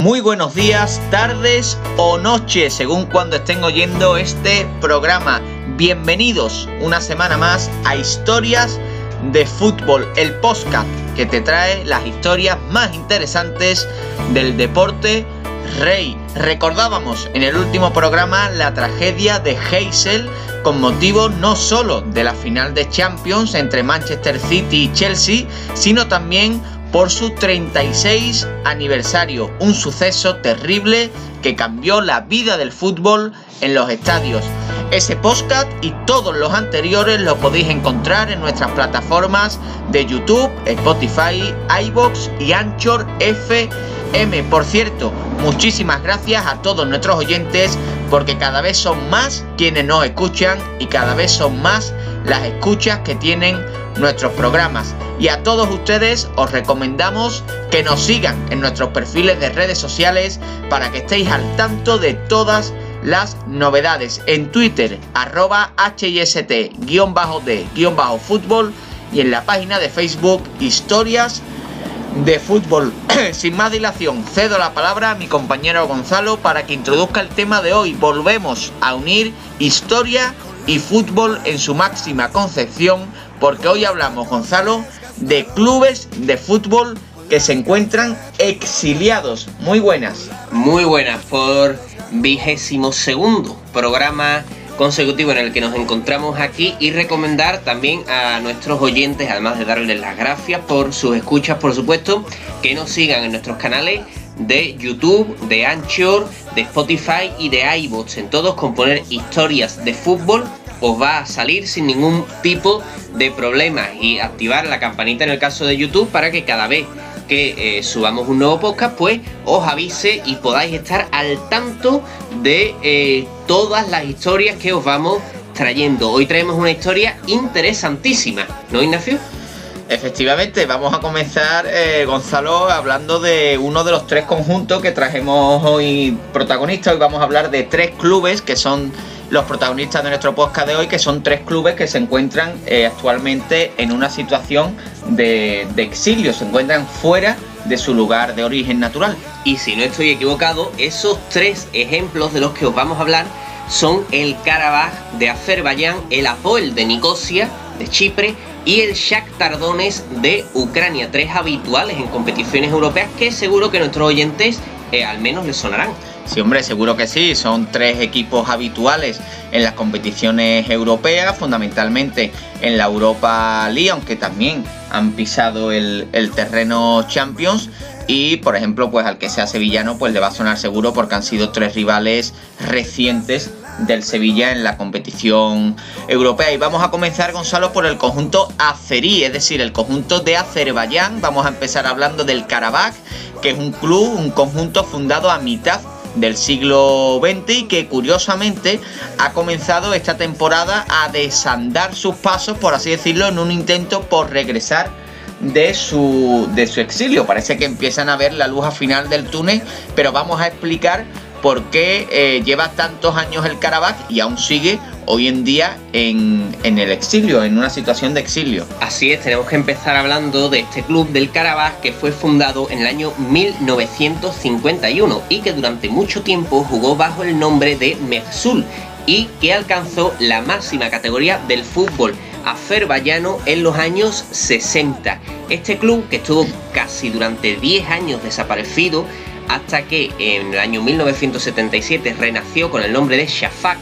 Muy buenos días, tardes o noches, según cuando estén oyendo este programa. Bienvenidos una semana más a Historias de Fútbol, el podcast que te trae las historias más interesantes del deporte rey. Recordábamos en el último programa la tragedia de Heysel con motivo no solo de la final de Champions entre Manchester City y Chelsea, sino también por su 36 aniversario, un suceso terrible que cambió la vida del fútbol en los estadios. Ese podcast y todos los anteriores lo podéis encontrar en nuestras plataformas de YouTube, Spotify, iBox y Anchor FM. Por cierto, muchísimas gracias a todos nuestros oyentes porque cada vez son más quienes nos escuchan y cada vez son más las escuchas que tienen nuestros programas. Y a todos ustedes os recomendamos que nos sigan en nuestros perfiles de redes sociales para que estéis al tanto de todas las novedades. En Twitter, arroba HIST-D-fútbol y en la página de Facebook, historias de fútbol. Sin más dilación, cedo la palabra a mi compañero Gonzalo para que introduzca el tema de hoy. Volvemos a unir historia y fútbol en su máxima concepción, porque hoy hablamos, Gonzalo, de clubes de fútbol que se encuentran exiliados. Muy buenas. Muy buenas por vigésimo segundo programa consecutivo en el que nos encontramos aquí y recomendar también a nuestros oyentes, además de darles las gracias por sus escuchas, por supuesto, que nos sigan en nuestros canales de YouTube, de Anchor, de Spotify y de iBots. En todos con poner historias de fútbol os va a salir sin ningún tipo de problema y activar la campanita en el caso de YouTube para que cada vez que eh, subamos un nuevo podcast, pues os avise y podáis estar al tanto de eh, todas las historias que os vamos trayendo. Hoy traemos una historia interesantísima, ¿no, Ignacio? Efectivamente, vamos a comenzar, eh, Gonzalo, hablando de uno de los tres conjuntos que trajimos hoy protagonistas. Hoy vamos a hablar de tres clubes que son los protagonistas de nuestro podcast de hoy, que son tres clubes que se encuentran eh, actualmente en una situación de, exilio, se encuentran fuera de su lugar de origen natural. Y si no estoy equivocado, esos tres ejemplos de los que os vamos a hablar son el Karabaj de Azerbaiyán, el Apoel de Nicosia, de Chipre, y el Shakhtar Donetsk de Ucrania, tres habituales en competiciones europeas que seguro que nuestros oyentes eh, al menos les sonarán. Sí, hombre, seguro que sí. Son tres equipos habituales en las competiciones europeas, fundamentalmente en la Europa League, aunque también han pisado el, terreno Champions. Y, por ejemplo, pues al que sea sevillano, pues le va a sonar seguro porque han sido tres rivales recientes del Sevilla en la competición europea. Y vamos a comenzar, Gonzalo, por el conjunto azerí, es decir, el conjunto de Azerbaiyán. Vamos a empezar hablando del Karabakh, que es un club, un conjunto fundado a mitad del siglo XX y que curiosamente ha comenzado esta temporada a desandar sus pasos, por así decirlo, en un intento por regresar de su, de su exilio. Parece que empiezan a ver la luz al final del túnel, pero vamos a explicar por qué eh, lleva tantos años el Karabakh y aún sigue hoy en día en, en, el exilio, en una situación de exilio. Así es, tenemos que empezar hablando de este club del Karabakh que fue fundado en el año 1951 y que durante mucho tiempo jugó bajo el nombre de Mehsul y que alcanzó la máxima categoría del fútbol azerbaiyano en los años 60. Este club, que estuvo casi durante 10 años desaparecido, hasta que en el año 1977 renació con el nombre de Shafak,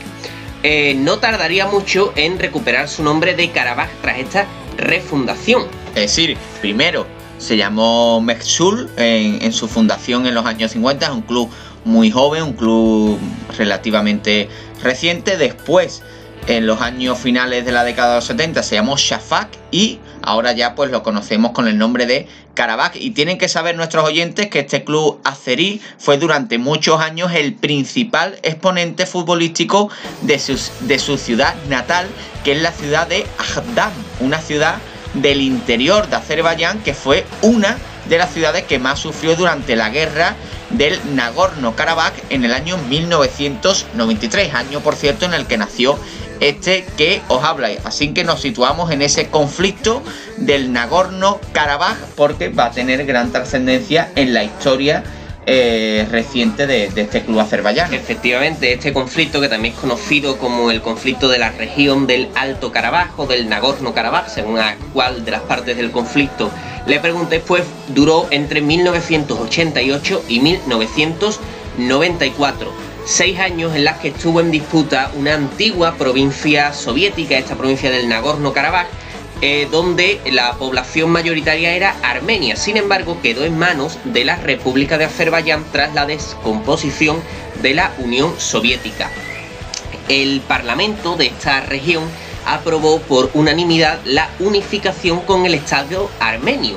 eh, no tardaría mucho en recuperar su nombre de Karabaj tras esta refundación. Es decir, primero se llamó Meksul en, en, su fundación en los años 50, es un club muy joven, un club relativamente reciente. Después, en los años finales de la década de los 70, se llamó Shafak y ahora ya pues lo conocemos con el nombre de Karabakh. Y tienen que saber nuestros oyentes que este club azerí fue durante muchos años el principal exponente futbolístico de su, de su ciudad natal, que es la ciudad de Agdam, una ciudad del interior de Azerbaiyán que fue una de las ciudades que más sufrió durante la guerra del Nagorno-Karabaj en el año 1993, año por cierto en el que nació este que os habla. Así que nos situamos en ese conflicto del Nagorno-Karabaj porque va a tener gran trascendencia en la historia eh, reciente de, este club azerbaiyano. Efectivamente, este conflicto que también es conocido como el conflicto de la región del Alto Carabajo, del Nagorno-Karabaj, según a cuál de las partes del conflicto le pregunté, pues duró entre 1988 y 1994 seis años en las que estuvo en disputa una antigua provincia soviética, esta provincia del Nagorno-Karabaj, eh, donde la población mayoritaria era armenia. Sin embargo, quedó en manos de la República de Azerbaiyán tras la descomposición de la Unión Soviética. El parlamento de esta región aprobó por unanimidad la unificación con el Estado armenio,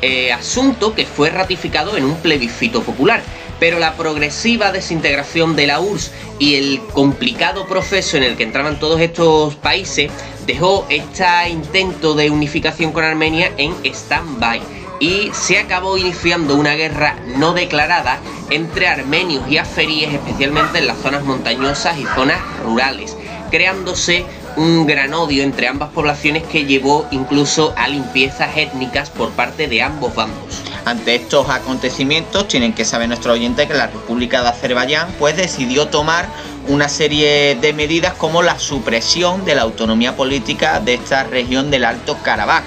eh, asunto que fue ratificado en un plebiscito popular pero la progresiva desintegración de la URSS y el complicado proceso en el que entraban todos estos países dejó este intento de unificación con Armenia en stand-by y se acabó iniciando una guerra no declarada entre armenios y azeríes, especialmente en las zonas montañosas y zonas rurales, creándose un gran odio entre ambas poblaciones que llevó incluso a limpiezas étnicas por parte de ambos bandos. Ante estos acontecimientos tienen que saber nuestros oyentes que la República de Azerbaiyán pues decidió tomar una serie de medidas como la supresión de la autonomía política de esta región del Alto Karabaj.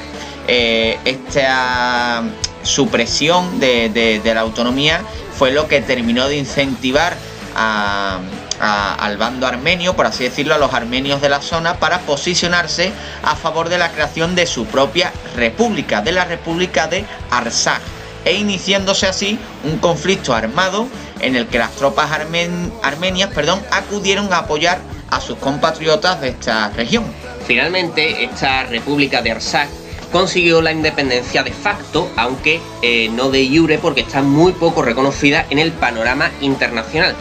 Eh, esta supresión de la autonomía fue lo que terminó de incentivar al bando armenio, por así decirlo, a los armenios de la zona para posicionarse a favor de la creación de su propia república, de la República de Arsaj, e iniciándose así un conflicto armado en el que las tropas armenias perdón, acudieron a apoyar a sus compatriotas de esta región. Finalmente, esta República de Arsaj consiguió la independencia de facto, aunque eh, no de jure porque está muy poco reconocida en el panorama internacional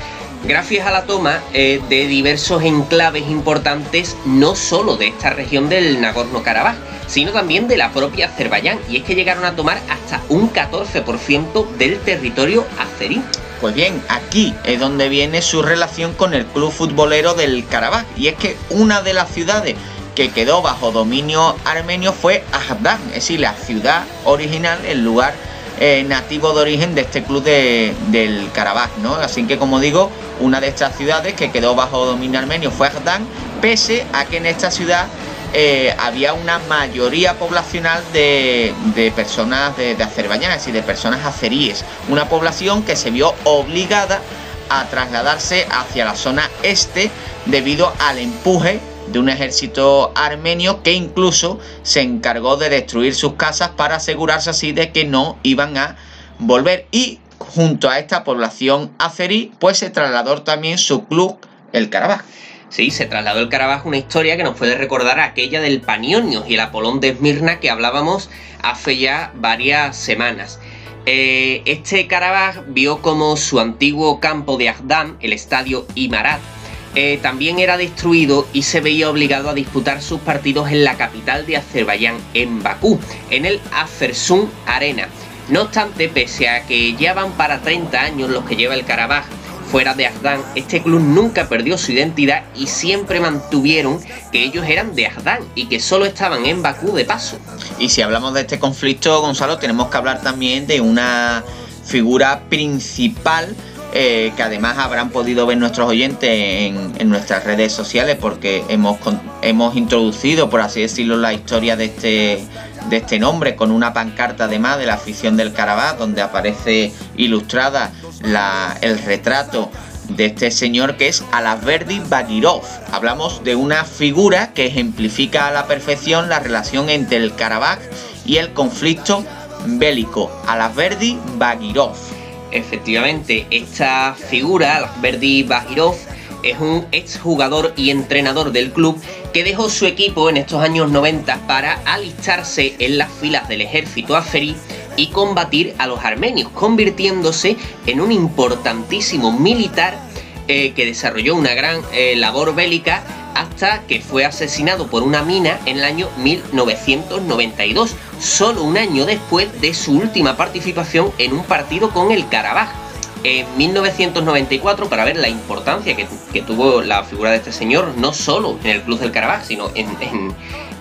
gracias a la toma eh, de diversos enclaves importantes, no solo de esta región del Nagorno-Karabaj, sino también de la propia Azerbaiyán, y es que llegaron a tomar hasta un 14% del territorio azerí. Pues bien, aquí es donde viene su relación con el club futbolero del Karabaj, y es que una de las ciudades que quedó bajo dominio armenio fue Ahdan, es decir, la ciudad original, el lugar eh, nativo de origen de este club del Karabaj, ¿no? Así que como digo, una de estas ciudades que quedó bajo dominio armenio fue Agdán, pese a que en esta ciudad eh, había una mayoría poblacional de, personas de, de, Azerbaiyán, es de personas azeríes, una población que se vio obligada a trasladarse hacia la zona este debido al empuje de un ejército armenio que incluso se encargó de destruir sus casas para asegurarse así de que no iban a volver. Y junto a esta población azerí, pues se trasladó también su club, el Karabaj. Sí, se trasladó el Karabaj una historia que nos puede recordar aquella del Panionios y el Apolón de Esmirna que hablábamos hace ya varias semanas. Eh, este Karabaj vio como su antiguo campo de Agdam, el estadio Imarat, eh, también era destruido y se veía obligado a disputar sus partidos en la capital de Azerbaiyán, en Bakú, en el Afersun Arena. No obstante, pese a que ya van para 30 años los que lleva el Karabaj fuera de Azdan, este club nunca perdió su identidad y siempre mantuvieron que ellos eran de Azdan y que solo estaban en Bakú de paso. Y si hablamos de este conflicto, Gonzalo, tenemos que hablar también de una figura principal eh, que además habrán podido ver nuestros oyentes en, nuestras redes sociales porque hemos, hemos introducido, por así decirlo, la historia de este, de este nombre con una pancarta además de la afición del Carabá donde aparece ilustrada el retrato de este señor que es Alasverdi Bagirov. Hablamos de una figura que ejemplifica a la perfección la relación entre el Karabaj y el conflicto bélico. Alasverdi Bagirov. Efectivamente, esta figura, Verdi Bajirov, es un exjugador y entrenador del club que dejó su equipo en estos años 90 para alistarse en las filas del ejército azerí y combatir a los armenios, convirtiéndose en un importantísimo militar eh, que desarrolló una gran eh, labor bélica hasta que fue asesinado por una mina en el año 1992, solo un año después de su última participación en un partido con el Karabaj. En 1994, para ver la importancia que, tuvo la figura de este señor, no solo en el Club del Karabaj, sino en,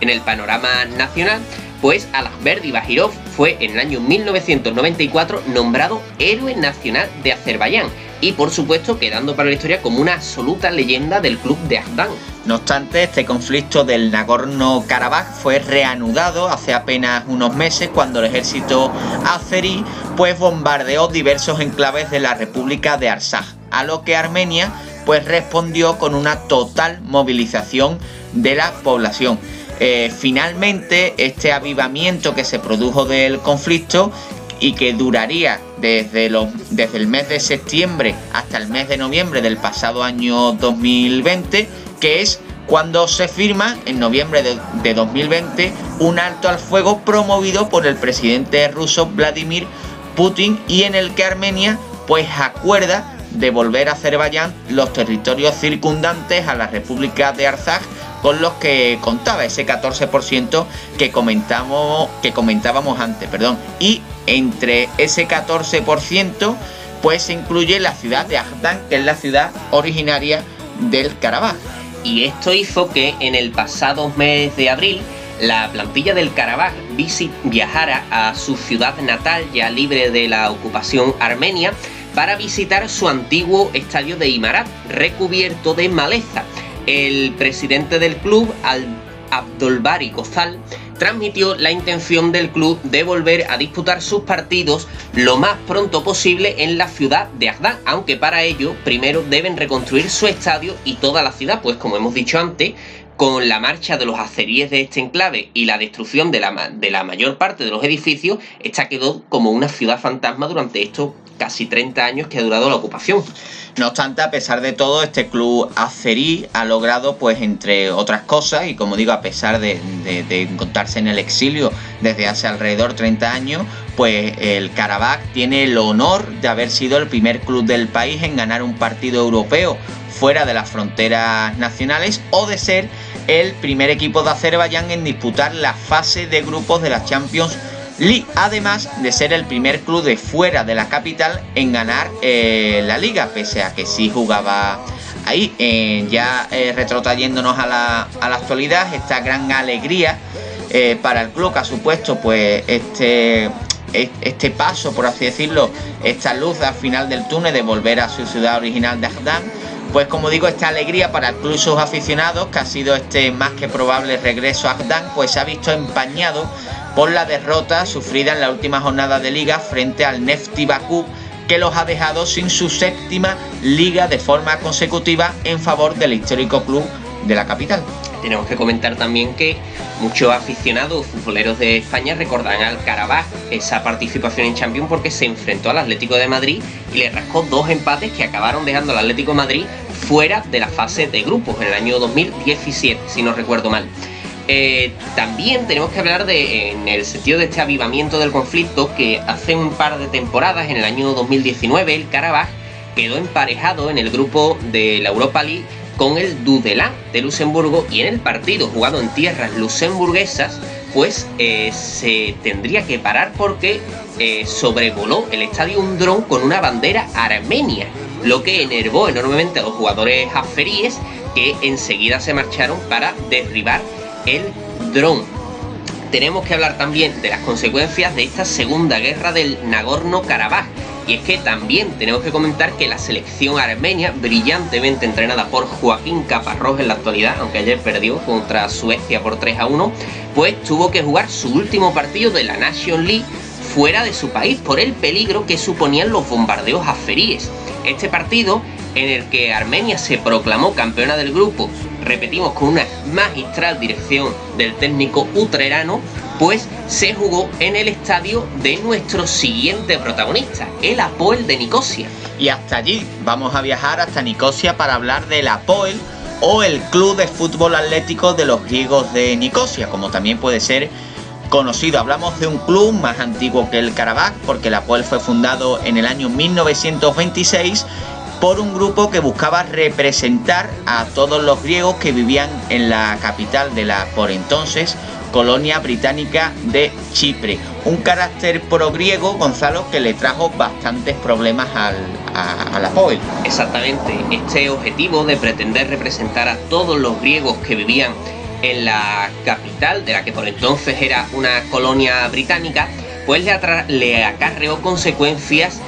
el panorama nacional, pues Alakberdi Bajirov fue en el año 1994 nombrado Héroe Nacional de Azerbaiyán y por supuesto quedando para la historia como una absoluta leyenda del club de Azdan. No obstante, este conflicto del Nagorno-Karabaj fue reanudado hace apenas unos meses cuando el ejército azerí pues bombardeó diversos enclaves de la República de Arsaj, a lo que Armenia pues respondió con una total movilización de la población. Eh, finalmente, este avivamiento que se produjo del conflicto y que duraría desde, desde el mes de septiembre hasta el mes de noviembre del pasado año 2020, que es cuando se firma en noviembre de, de, 2020 un alto al fuego promovido por el presidente ruso Vladimir Putin y en el que Armenia pues acuerda devolver a Azerbaiyán los territorios circundantes a la República de Arzaj con los que contaba ese 14% que comentamos que comentábamos antes, perdón. Y entre ese 14% pues se incluye la ciudad de Agdan, que es la ciudad originaria del Karabaj. Y esto hizo que en el pasado mes de abril la plantilla del Karabaj viajara a su ciudad natal ya libre de la ocupación armenia para visitar su antiguo estadio de Imarat recubierto de maleza el presidente del club, Abdolbari Gozal, transmitió la intención del club de volver a disputar sus partidos lo más pronto posible en la ciudad de Agdán, aunque para ello primero deben reconstruir su estadio y toda la ciudad, pues como hemos dicho antes, con la marcha de los aceríes de este enclave y la destrucción de la, de la mayor parte de los edificios, esta quedó como una ciudad fantasma durante estos casi 30 años que ha durado la ocupación. No obstante, a pesar de todo, este club azerí ha logrado, pues entre otras cosas, y como digo, a pesar de, encontrarse en el exilio desde hace alrededor 30 años, pues el Karabakh tiene el honor de haber sido el primer club del país en ganar un partido europeo fuera de las fronteras nacionales o de ser el primer equipo de Azerbaiyán en disputar la fase de grupos de la Champions League, además de ser el primer club de fuera de la capital en ganar eh, la liga, pese a que sí jugaba ahí. Eh, ya eh, retrotrayéndonos a la, a la, actualidad, esta gran alegría para el club que ha supuesto pues este, este paso, por así decirlo, esta luz al final del túnel de volver a su ciudad original de Agdán pues como digo, esta alegría para el club sus aficionados, que ha sido este más que probable regreso a Agdán, pues se ha visto empañado por la derrota sufrida en la última jornada de liga frente al Nefti Bakú, que los ha dejado sin su séptima liga de forma consecutiva en favor del histórico club de la capital. Tenemos que comentar también que muchos aficionados futboleros de España recordarán al Carabaj esa participación en Champions porque se enfrentó al Atlético de Madrid y le rascó dos empates que acabaron dejando al Atlético Madrid fuera de la fase de grupos en el año 2017, si no recuerdo mal. Eh, también tenemos que hablar de, en el sentido de este avivamiento del conflicto, que hace un par de temporadas, en el año 2019, el Karabaj quedó emparejado en el grupo de la Europa League con el Dudelan de Luxemburgo y en el partido jugado en tierras luxemburguesas, pues eh, se tendría que parar porque eh, sobrevoló el estadio un dron con una bandera armenia lo que enervó enormemente a los jugadores aferíes que enseguida se marcharon para derribar el dron. Tenemos que hablar también de las consecuencias de esta segunda guerra del Nagorno-Karabaj. Y es que también tenemos que comentar que la selección armenia, brillantemente entrenada por Joaquín Caparrós en la actualidad, aunque ayer perdió contra Suecia por 3 a 1, pues tuvo que jugar su último partido de la Nation League fuera de su país por el peligro que suponían los bombardeos aferíes. Este partido, en el que Armenia se proclamó campeona del grupo, repetimos con una magistral dirección del técnico utrerano, pues se jugó en el estadio de nuestro siguiente protagonista, el Apoel de Nicosia. Y hasta allí vamos a viajar hasta Nicosia para hablar del Apoel o el Club de Fútbol Atlético de los Griegos de Nicosia, como también puede ser conocido. Hablamos de un club más antiguo que el Karabakh, porque el Apoel fue fundado en el año 1926 por un grupo que buscaba representar a todos los griegos que vivían en la capital de la por entonces colonia británica de Chipre. Un carácter pro-griego, Gonzalo, que le trajo bastantes problemas al, a, la. Exactamente, este objetivo de pretender representar a todos los griegos que vivían en la capital, de la que por entonces era una colonia británica, pues le, le acarreó consecuencias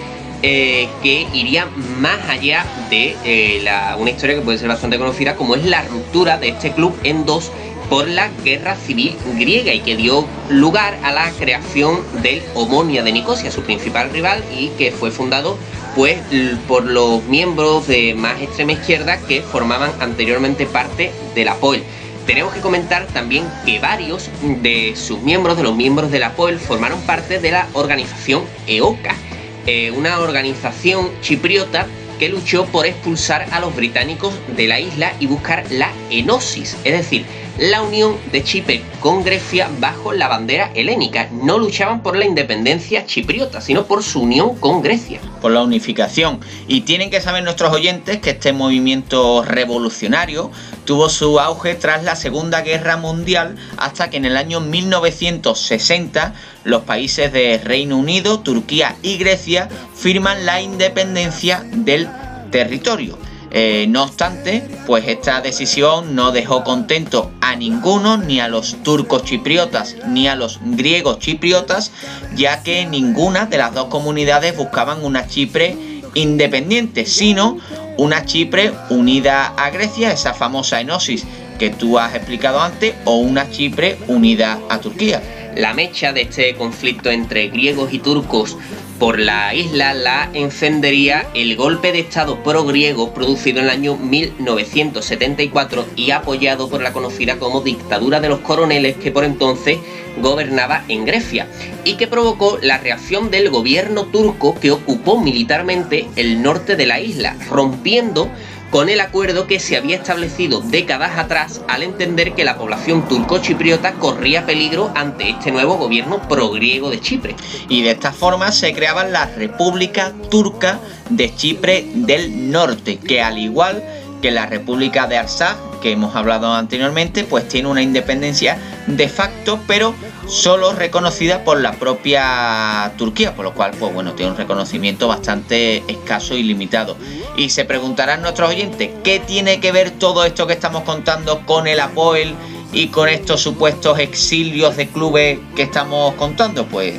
eh, que irían más allá de eh, una historia que puede ser bastante conocida, como es la ruptura de este club en dos por la guerra civil griega y que dio lugar a la creación del Omonia de Nicosia, su principal rival, y que fue fundado pues por los miembros de más extrema izquierda que formaban anteriormente parte de la POEL. Tenemos que comentar también que varios de sus miembros, de los miembros de la POEL, formaron parte de la organización EOCA, eh, una organización chipriota que luchó por expulsar a los británicos de la isla y buscar la enosis, es decir, la unión de Chipre con Grecia bajo la bandera helénica. No luchaban por la independencia chipriota, sino por su unión con Grecia. Por la unificación. Y tienen que saber nuestros oyentes que este movimiento revolucionario tuvo su auge tras la Segunda Guerra Mundial hasta que en el año 1960 los países de Reino Unido, Turquía y Grecia firman la independencia del territorio. Eh, no obstante, pues esta decisión no dejó contento a ninguno, ni a los turcos chipriotas, ni a los griegos chipriotas, ya que ninguna de las dos comunidades buscaban una Chipre independiente, sino una Chipre unida a Grecia, esa famosa enosis que tú has explicado antes, o una Chipre unida a Turquía. La mecha de este conflicto entre griegos y turcos por la isla la encendería el golpe de Estado pro-griego producido en el año 1974 y apoyado por la conocida como dictadura de los coroneles que por entonces gobernaba en Grecia y que provocó la reacción del gobierno turco que ocupó militarmente el norte de la isla, rompiendo con el acuerdo que se había establecido décadas atrás al entender que la población turco-chipriota corría peligro ante este nuevo gobierno progriego de Chipre. Y de esta forma se creaba la República Turca de Chipre del Norte, que al igual que la República de Arsaz, que hemos hablado anteriormente, pues tiene una independencia de facto, pero solo reconocida por la propia Turquía, por lo cual, pues bueno, tiene un reconocimiento bastante escaso y limitado. Y se preguntarán nuestros oyentes, ¿qué tiene que ver todo esto que estamos contando con el Apoel y con estos supuestos exilios de clubes que estamos contando? Pues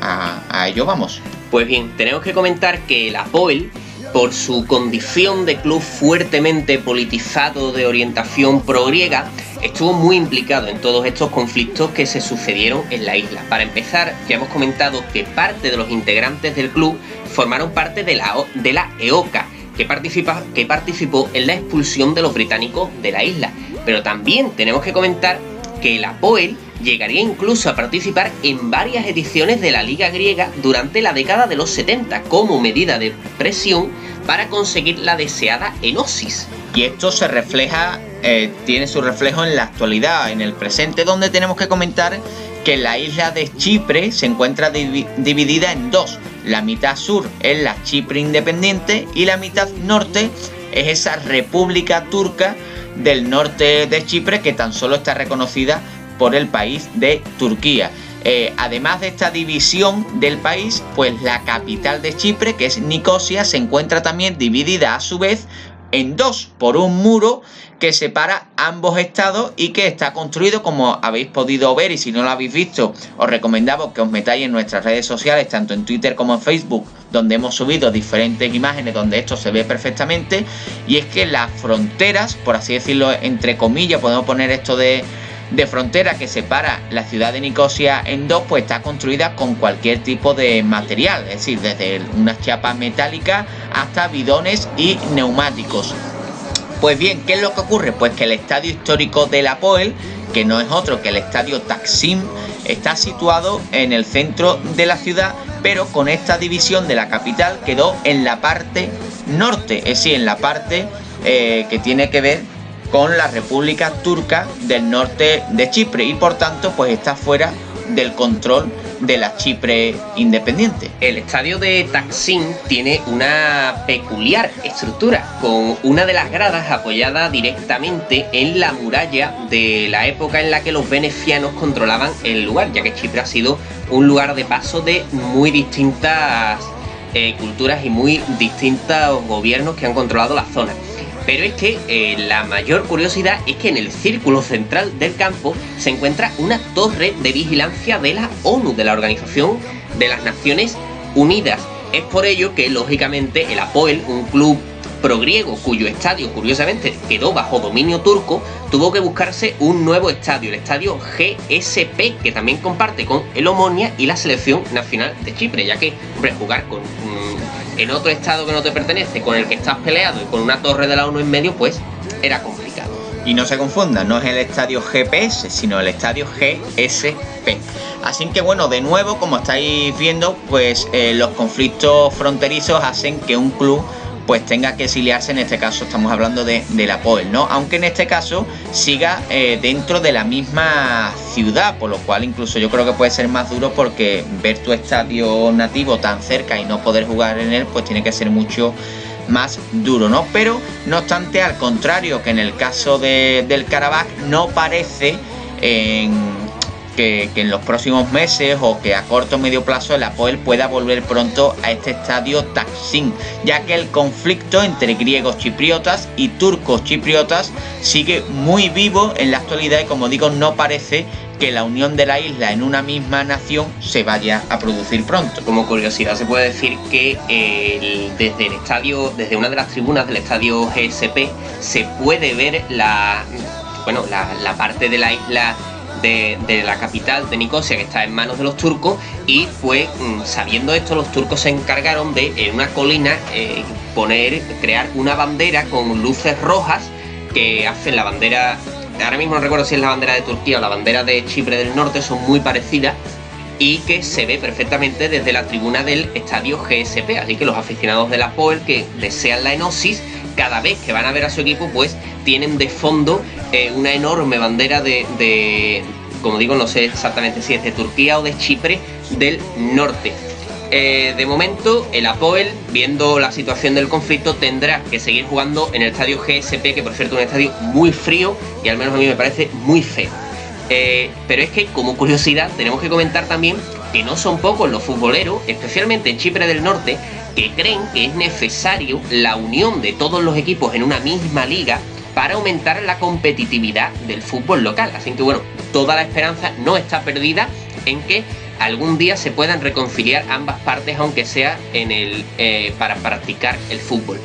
a, a ello vamos. Pues bien, tenemos que comentar que el Apoel por su condición de club fuertemente politizado de orientación pro-griega, estuvo muy implicado en todos estos conflictos que se sucedieron en la isla. Para empezar, ya hemos comentado que parte de los integrantes del club formaron parte de la, EOCA, que, participa, que participó en la expulsión de los británicos de la isla. Pero también tenemos que comentar que la POEL llegaría incluso a participar en varias ediciones de la Liga griega durante la década de los 70 como medida de presión para conseguir la deseada enosis. Y esto se refleja, eh, tiene su reflejo en la actualidad, en el presente, donde tenemos que comentar que la isla de Chipre se encuentra dividida en dos. La mitad sur es la Chipre independiente y la mitad norte es esa república turca del norte de Chipre que tan solo está reconocida por el país de Turquía. Eh, además de esta división del país, pues la capital de Chipre, que es Nicosia, se encuentra también dividida a su vez en dos por un muro que separa ambos estados y que está construido como habéis podido ver y si no lo habéis visto os recomendamos que os metáis en nuestras redes sociales tanto en Twitter como en Facebook donde hemos subido diferentes imágenes donde esto se ve perfectamente y es que las fronteras por así decirlo entre comillas podemos poner esto de de frontera que separa la ciudad de Nicosia en dos, pues está construida con cualquier tipo de material, es decir, desde unas chapas metálicas hasta bidones y neumáticos. Pues bien, ¿qué es lo que ocurre? Pues que el estadio histórico de la Poel, que no es otro que el estadio Taksim, está situado en el centro de la ciudad, pero con esta división de la capital quedó en la parte norte, es decir, en la parte eh, que tiene que ver con la República Turca del norte de Chipre y por tanto pues está fuera del control de la Chipre independiente. El estadio de Taksim tiene una peculiar estructura, con una de las gradas apoyada directamente en la muralla de la época en la que los venecianos controlaban el lugar, ya que Chipre ha sido un lugar de paso de muy distintas eh, culturas y muy distintos gobiernos que han controlado la zona. Pero es que eh, la mayor curiosidad es que en el círculo central del campo se encuentra una torre de vigilancia de la ONU, de la Organización de las Naciones Unidas. Es por ello que, lógicamente, el Apoel, un club progriego cuyo estadio, curiosamente, quedó bajo dominio turco, tuvo que buscarse un nuevo estadio, el estadio GSP, que también comparte con el Omonia y la selección nacional de Chipre, ya que, hombre, jugar con en otro estado que no te pertenece, con el que estás peleado y con una torre de la ONU en medio, pues era complicado. Y no se confundan, no es el estadio GPS, sino el estadio GSP. Así que bueno, de nuevo, como estáis viendo, pues eh, los conflictos fronterizos hacen que un club pues tenga que exiliarse, en este caso estamos hablando de, la POEL, ¿no? Aunque en este caso siga eh, dentro de la misma ciudad, por lo cual incluso yo creo que puede ser más duro porque ver tu estadio nativo tan cerca y no poder jugar en él, pues tiene que ser mucho más duro, ¿no? Pero no obstante, al contrario que en el caso del Karabakh, no parece que, en los próximos meses o que a corto o medio plazo el Apoel pueda volver pronto a este estadio Taksim, ya que el conflicto entre griegos chipriotas y turcos chipriotas sigue muy vivo en la actualidad y como digo no parece que la unión de la isla en una misma nación se vaya a producir pronto. Como curiosidad se puede decir que desde el estadio, desde una de las tribunas del estadio GSP se puede ver la bueno la parte de la isla de, la capital de Nicosia que está en manos de los turcos y pues sabiendo esto los turcos se encargaron de en una colina eh, poner, crear una bandera con luces rojas que hacen la bandera, ahora mismo no recuerdo si es la bandera de Turquía o la bandera de Chipre del Norte, son muy parecidas y que se ve perfectamente desde la tribuna del estadio GSP. Así que los aficionados de la POEL que desean la enosis, cada vez que van a ver a su equipo, pues tienen de fondo eh, una enorme bandera de, como digo, no sé exactamente si es de Turquía o de Chipre del norte. Eh, de momento, el Apoel, viendo la situación del conflicto, tendrá que seguir jugando en el estadio GSP, que por cierto es un estadio muy frío y al menos a mí me parece muy feo. Eh, pero es que, como curiosidad, tenemos que comentar también que no son pocos los futboleros, especialmente en Chipre del Norte, que creen que es necesario la unión de todos los equipos en una misma liga para aumentar la competitividad del fútbol local. Así que bueno, toda la esperanza no está perdida en que algún día se puedan reconciliar ambas partes, aunque sea en el, eh, para practicar el fútbol.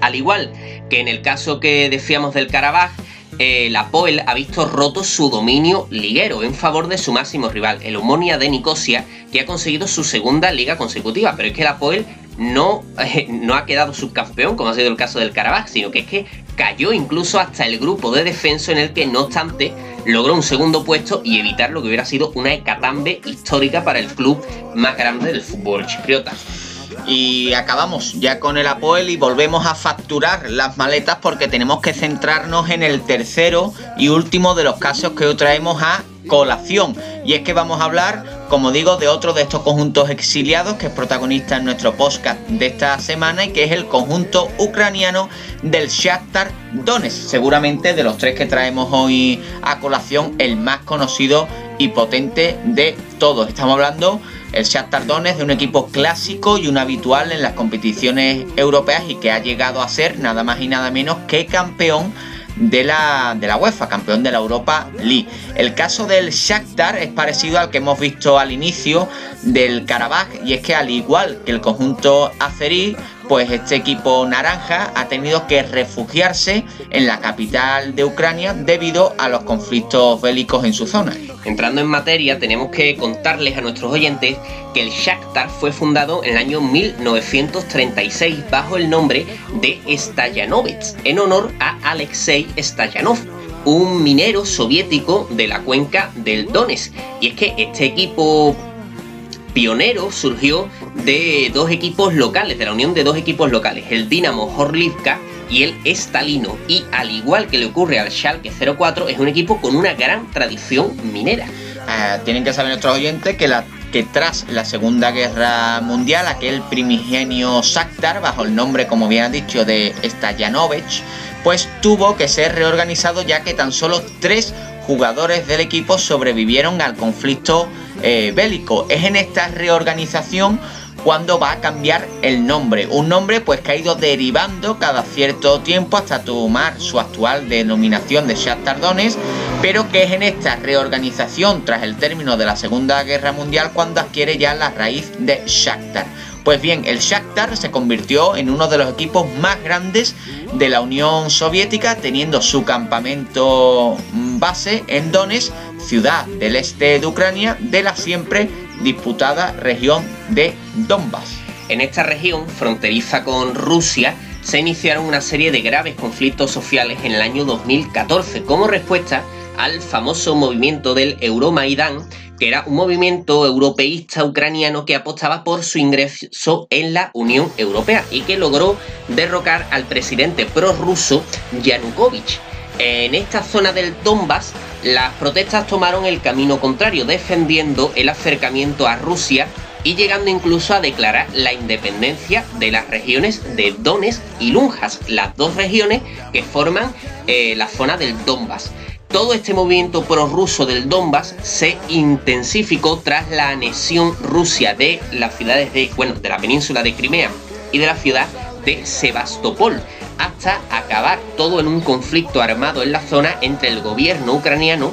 Al igual que en el caso que decíamos del Karabaj, eh, la Poel ha visto roto su dominio liguero en favor de su máximo rival, el Omonia de Nicosia, que ha conseguido su segunda liga consecutiva. Pero es que la Poel no, eh, no ha quedado subcampeón, como ha sido el caso del Karabakh, sino que es que cayó incluso hasta el grupo de descenso en el que, no obstante, logró un segundo puesto y evitar lo que hubiera sido una hecatambe histórica para el club más grande del fútbol chipriota. Y acabamos ya con el Apoel y volvemos a facturar las maletas porque tenemos que centrarnos en el tercero y último de los casos que hoy traemos a colación. Y es que vamos a hablar, como digo, de otro de estos conjuntos exiliados que es protagonista en nuestro podcast de esta semana y que es el conjunto ucraniano del Shakhtar Donetsk. Seguramente de los tres que traemos hoy a colación, el más conocido y potente de todos. Estamos hablando el Shakhtar Donetsk de un equipo clásico y un habitual en las competiciones europeas y que ha llegado a ser nada más y nada menos que campeón de la, de la UEFA, campeón de la Europa League. El caso del Shakhtar es parecido al que hemos visto al inicio del Karabakh y es que al igual que el conjunto azerí, pues este equipo naranja ha tenido que refugiarse en la capital de Ucrania debido a los conflictos bélicos en su zona. Entrando en materia, tenemos que contarles a nuestros oyentes que el Shakhtar fue fundado en el año 1936 bajo el nombre de Stayanovets, en honor a Alexei Stayanov, un minero soviético de la cuenca del Donetsk. Y es que este equipo pionero surgió de dos equipos locales, de la unión de dos equipos locales, el Dinamo Horlivka y el Estalino. Y al igual que le ocurre al Schalke 04, es un equipo con una gran tradición minera. Eh, tienen que saber nuestros oyentes que, tras la Segunda Guerra Mundial, aquel primigenio Shakhtar, bajo el nombre, como bien ha dicho, de Stajanovich, pues tuvo que ser reorganizado ya que tan solo tres jugadores del equipo sobrevivieron al conflicto eh, bélico. Es en esta reorganización cuando va a cambiar el nombre. Un nombre pues que ha ido derivando cada cierto tiempo hasta tomar su actual denominación de Shakhtar Donetsk, pero que es en esta reorganización tras el término de la Segunda Guerra Mundial cuando adquiere ya la raíz de Shakhtar. Pues bien, el Shakhtar se convirtió en uno de los equipos más grandes de la Unión Soviética, teniendo su campamento base en Donetsk, ciudad del este de Ucrania, de la siempre disputada región de Donbass. En esta región, fronteriza con Rusia, se iniciaron una serie de graves conflictos sociales en el año 2014 como respuesta al famoso movimiento del Euromaidán, que era un movimiento europeísta ucraniano que apostaba por su ingreso en la Unión Europea y que logró derrocar al presidente prorruso Yanukovych. En esta zona del Donbass, las protestas tomaron el camino contrario, defendiendo el acercamiento a Rusia y llegando incluso a declarar la independencia de las regiones de Donetsk y Luhansk, las dos regiones que forman eh, la zona del Donbass. Todo este movimiento prorruso del Donbass se intensificó tras la anexión rusa de las ciudades de, bueno, de la península de Crimea y de la ciudad de Sebastopol, hasta acabar todo en un conflicto armado en la zona entre el gobierno ucraniano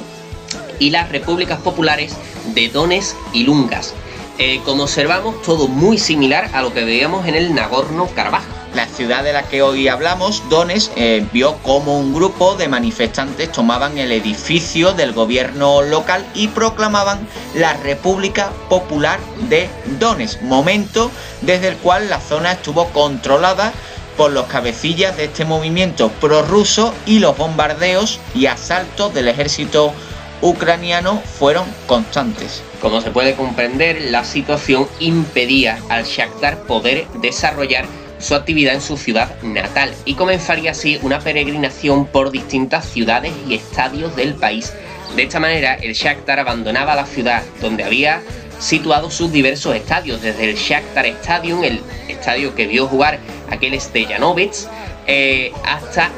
y las repúblicas populares de Donetsk y Lungas. Eh, como observamos, todo muy similar a lo que veíamos en el Nagorno-Karabaj. La ciudad de la que hoy hablamos, Donetsk, eh, vio como un grupo de manifestantes tomaban el edificio del gobierno local y proclamaban la República Popular de Donetsk, momento desde el cual la zona estuvo controlada por los cabecillas de este movimiento prorruso y los bombardeos y asaltos del ejército ucraniano fueron constantes. Como se puede comprender, la situación impedía al Shakhtar poder desarrollar su actividad en su ciudad natal y comenzaría así una peregrinación por distintas ciudades y estadios del país. De esta manera, el Shakhtar abandonaba la ciudad donde había situado sus diversos estadios, desde el Shakhtar Stadium, el estadio que vio jugar aquel Stejanovets, eh, hasta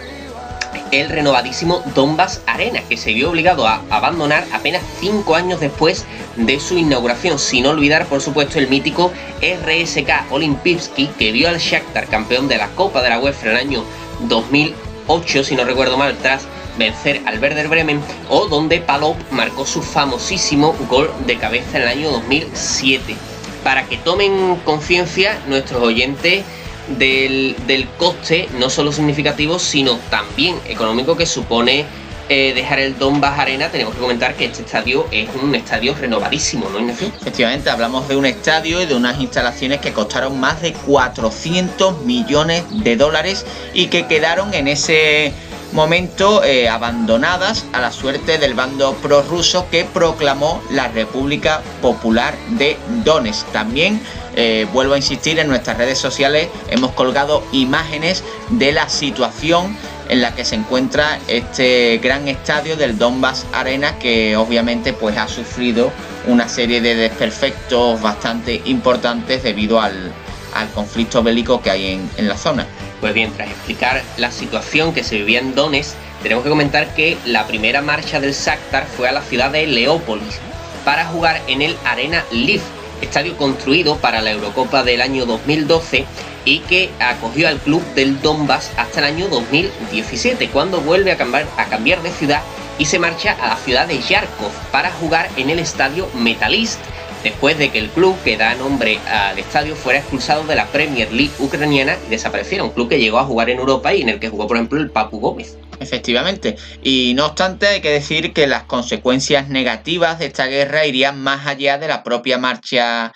el renovadísimo Donbass Arena, que se vio obligado a abandonar apenas cinco años después de su inauguración, sin olvidar por supuesto el mítico RSK Olimpivski, que vio al Shakhtar campeón de la Copa de la UEFA en el año 2008, si no recuerdo mal, tras vencer al Werder Bremen, o donde Palop marcó su famosísimo gol de cabeza en el año 2007. Para que tomen conciencia nuestros oyentes del, coste, no solo significativo, sino también económico que supone eh, dejar el Donbass Arena, tenemos que comentar que este estadio es un estadio renovadísimo, ¿no, Ignacio? Efectivamente, hablamos de un estadio y de unas instalaciones que costaron más de 400 millones de dólares y que quedaron en ese momento eh, abandonadas a la suerte del bando prorruso que proclamó la República Popular de Donetsk. También eh, vuelvo a insistir en nuestras redes sociales hemos colgado imágenes de la situación en la que se encuentra este gran estadio del Donbass Arena que obviamente pues ha sufrido una serie de desperfectos bastante importantes debido al, conflicto bélico que hay en la zona. Pues bien, tras explicar la situación que se vivía en Donetsk, tenemos que comentar que la primera marcha del Shakhtar fue a la ciudad de Leópolis para jugar en el Arena Liv, estadio construido para la Eurocopa del año 2012 y que acogió al club del Donbass hasta el año 2017, cuando vuelve a cambiar, a cambiar de ciudad y se marcha a la ciudad de Yarkov para jugar en el estadio Metalist después de que el club que da nombre al estadio fuera expulsado de la Premier League ucraniana y desapareciera, un club que llegó a jugar en Europa y en el que jugó, por ejemplo, el Papu Gómez. Efectivamente. Y no obstante, hay que decir que las consecuencias negativas de esta guerra irían más allá de la propia marcha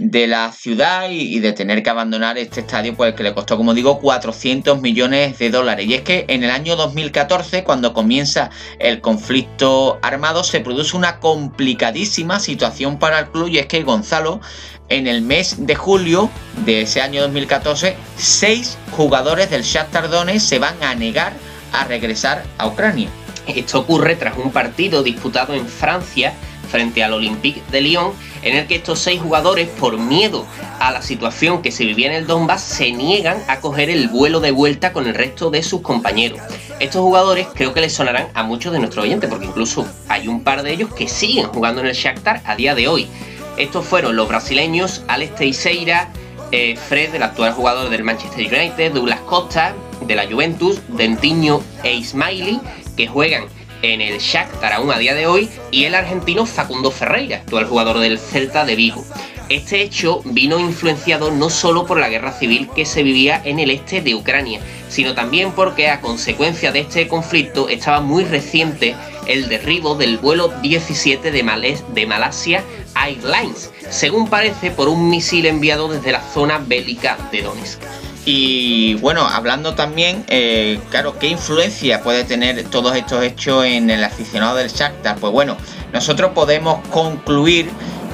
de la ciudad y, de tener que abandonar este estadio, pues que le costó, como digo, 400 millones de dólares. Y es que en el año 2014, cuando comienza el conflicto armado, se produce una complicadísima situación para el club y es que Gonzalo, en el mes de julio de ese año 2014, seis jugadores del Shakhtar Donetsk se van a negar a regresar a Ucrania. Esto ocurre tras un partido disputado en Francia frente al Olympique de Lyon, en el que estos seis jugadores, por miedo a la situación que se vivía en el Donbass, se niegan a coger el vuelo de vuelta con el resto de sus compañeros. Estos jugadores creo que les sonarán a muchos de nuestros oyentes, porque incluso hay un par de ellos que siguen jugando en el Shakhtar a día de hoy. Estos fueron los brasileños Alex Teixeira, eh, Fred, el actual jugador del Manchester United, Douglas Costa, de la Juventus, Dentiño e Ismaili, que juegan en el Shakhtar aún a día de hoy, y el argentino Facundo Ferreira, actual jugador del Celta de Vigo. Este hecho vino influenciado no solo por la guerra civil que se vivía en el este de Ucrania, sino también porque a consecuencia de este conflicto estaba muy reciente el derribo del vuelo 17 de, Malasia Airlines, según parece por un misil enviado desde la zona bélica de Donetsk. Y bueno, hablando también, eh, claro, ¿qué influencia puede tener todos estos hechos en el aficionado del Shakhtar? Pues bueno, nosotros podemos concluir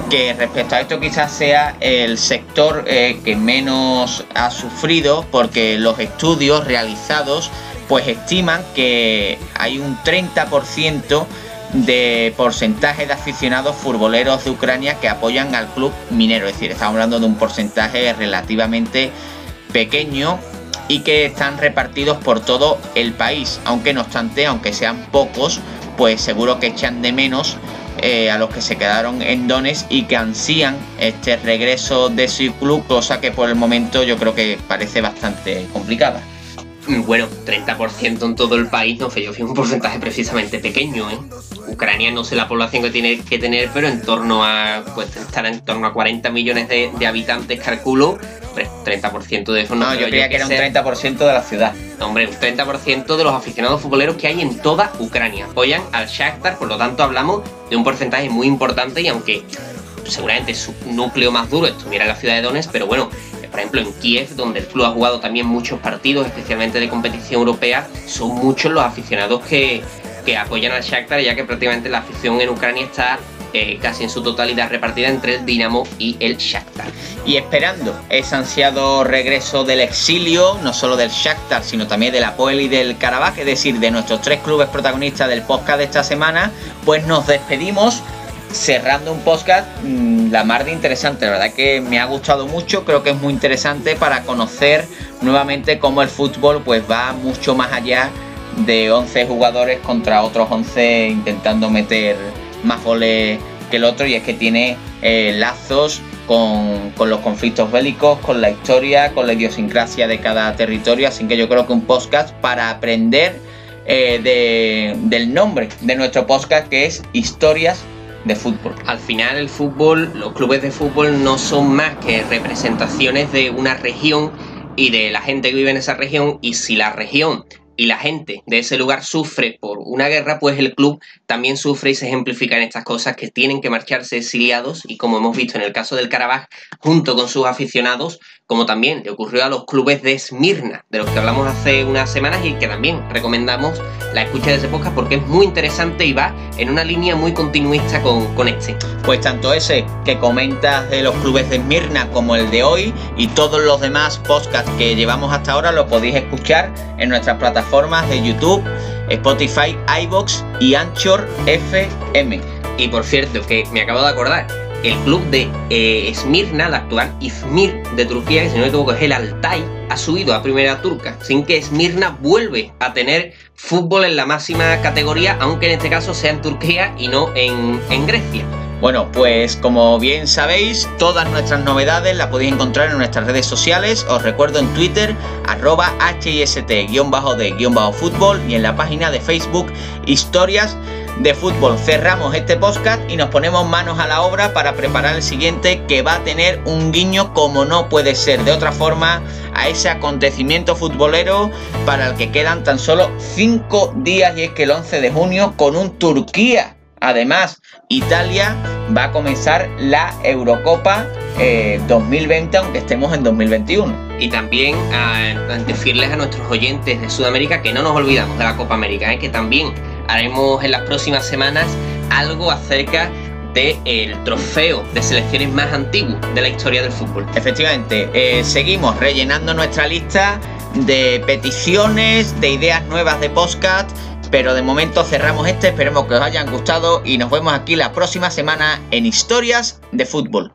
que respecto a esto quizás sea el sector eh, que menos ha sufrido porque los estudios realizados pues estiman que hay un 30% de porcentaje de aficionados futboleros de Ucrania que apoyan al club minero, es decir, estamos hablando de un porcentaje relativamente pequeño y que están repartidos por todo el país, aunque no obstante, aunque sean pocos, pues seguro que echan de menos eh, a los que se quedaron en Dones y que ansían este regreso de su club, cosa que por el momento yo creo que parece bastante complicada. Bueno, 30% en todo el país, no sé, yo fui un porcentaje precisamente pequeño, ¿eh? Ucrania no sé la población que tiene que tener, pero en torno a, pues estará en torno a 40 millones de, habitantes, calculo, 30% de eso no. No, yo creía que, era un 30% de la ciudad. Hombre, un 30% de los aficionados futboleros que hay en toda Ucrania apoyan al Shakhtar, por lo tanto hablamos de un porcentaje muy importante y aunque seguramente su núcleo más duro estuviera en la ciudad de Donetsk, pero bueno, por ejemplo, en Kiev, donde el club ha jugado también muchos partidos, especialmente de competición europea, son muchos los aficionados que, apoyan al Shakhtar, ya que prácticamente la afición en Ucrania está eh, casi en su totalidad repartida entre el Dinamo y el Shakhtar. Y esperando ese ansiado regreso del exilio, no solo del Shakhtar, sino también del Apoel y del Karabakh, es decir, de nuestros tres clubes protagonistas del podcast de esta semana, pues nos despedimos cerrando un podcast mm, la mar de interesante. La verdad que me ha gustado mucho, creo que es muy interesante para conocer nuevamente cómo el fútbol pues va mucho más allá de 11 jugadores contra otros 11 intentando meter más goles que el otro y es que tiene eh, lazos con, los conflictos bélicos, con la historia, con la idiosincrasia de cada territorio, así que yo creo que un podcast para aprender eh, del nombre de nuestro podcast que es Historias de fútbol. Al final el fútbol, los clubes de fútbol no son más que representaciones de una región y de la gente que vive en esa región y si la región y la gente de ese lugar sufre por una guerra, pues el club también sufre y se ejemplifica en estas cosas que tienen que marcharse exiliados y como hemos visto en el caso del Karabaj, junto con sus aficionados, como también le ocurrió a los clubes de Esmirna, de los que hablamos hace unas semanas y que también recomendamos la escucha de ese podcast porque es muy interesante y va en una línea muy continuista con, con este. Pues tanto ese que comentas de los clubes de Esmirna como el de hoy y todos los demás podcasts que llevamos hasta ahora lo podéis escuchar en nuestras plataformas de YouTube, Spotify, iBox y Anchor FM. Y por cierto, que me acabo de acordar, el club de eh, Esmirna, la actual Izmir de Turquía, que si no me equivoco es el Altay, ha subido a primera turca, sin que Esmirna vuelve a tener fútbol en la máxima categoría, aunque en este caso sea en Turquía y no en, en Grecia. Bueno, pues como bien sabéis, todas nuestras novedades las podéis encontrar en nuestras redes sociales. Os recuerdo en Twitter, arroba HIST-de-fútbol y en la página de Facebook, Historias de fútbol. Cerramos este podcast y nos ponemos manos a la obra para preparar el siguiente que va a tener un guiño como no puede ser de otra forma a ese acontecimiento futbolero para el que quedan tan solo 5 días y es que el 11 de junio con un Turquía. Además, Italia va a comenzar la Eurocopa 2020 eh, aunque estemos en 2021. Y también a, decirles a nuestros oyentes de Sudamérica que no nos olvidamos de la Copa América, ¿eh? que también haremos en las próximas semanas algo acerca del trofeo de selecciones más antiguo de la historia del fútbol. Efectivamente, eh, seguimos rellenando nuestra lista de peticiones, de ideas nuevas de podcast, pero de momento cerramos este, esperemos que os hayan gustado y nos vemos aquí la próxima semana en Historias de Fútbol.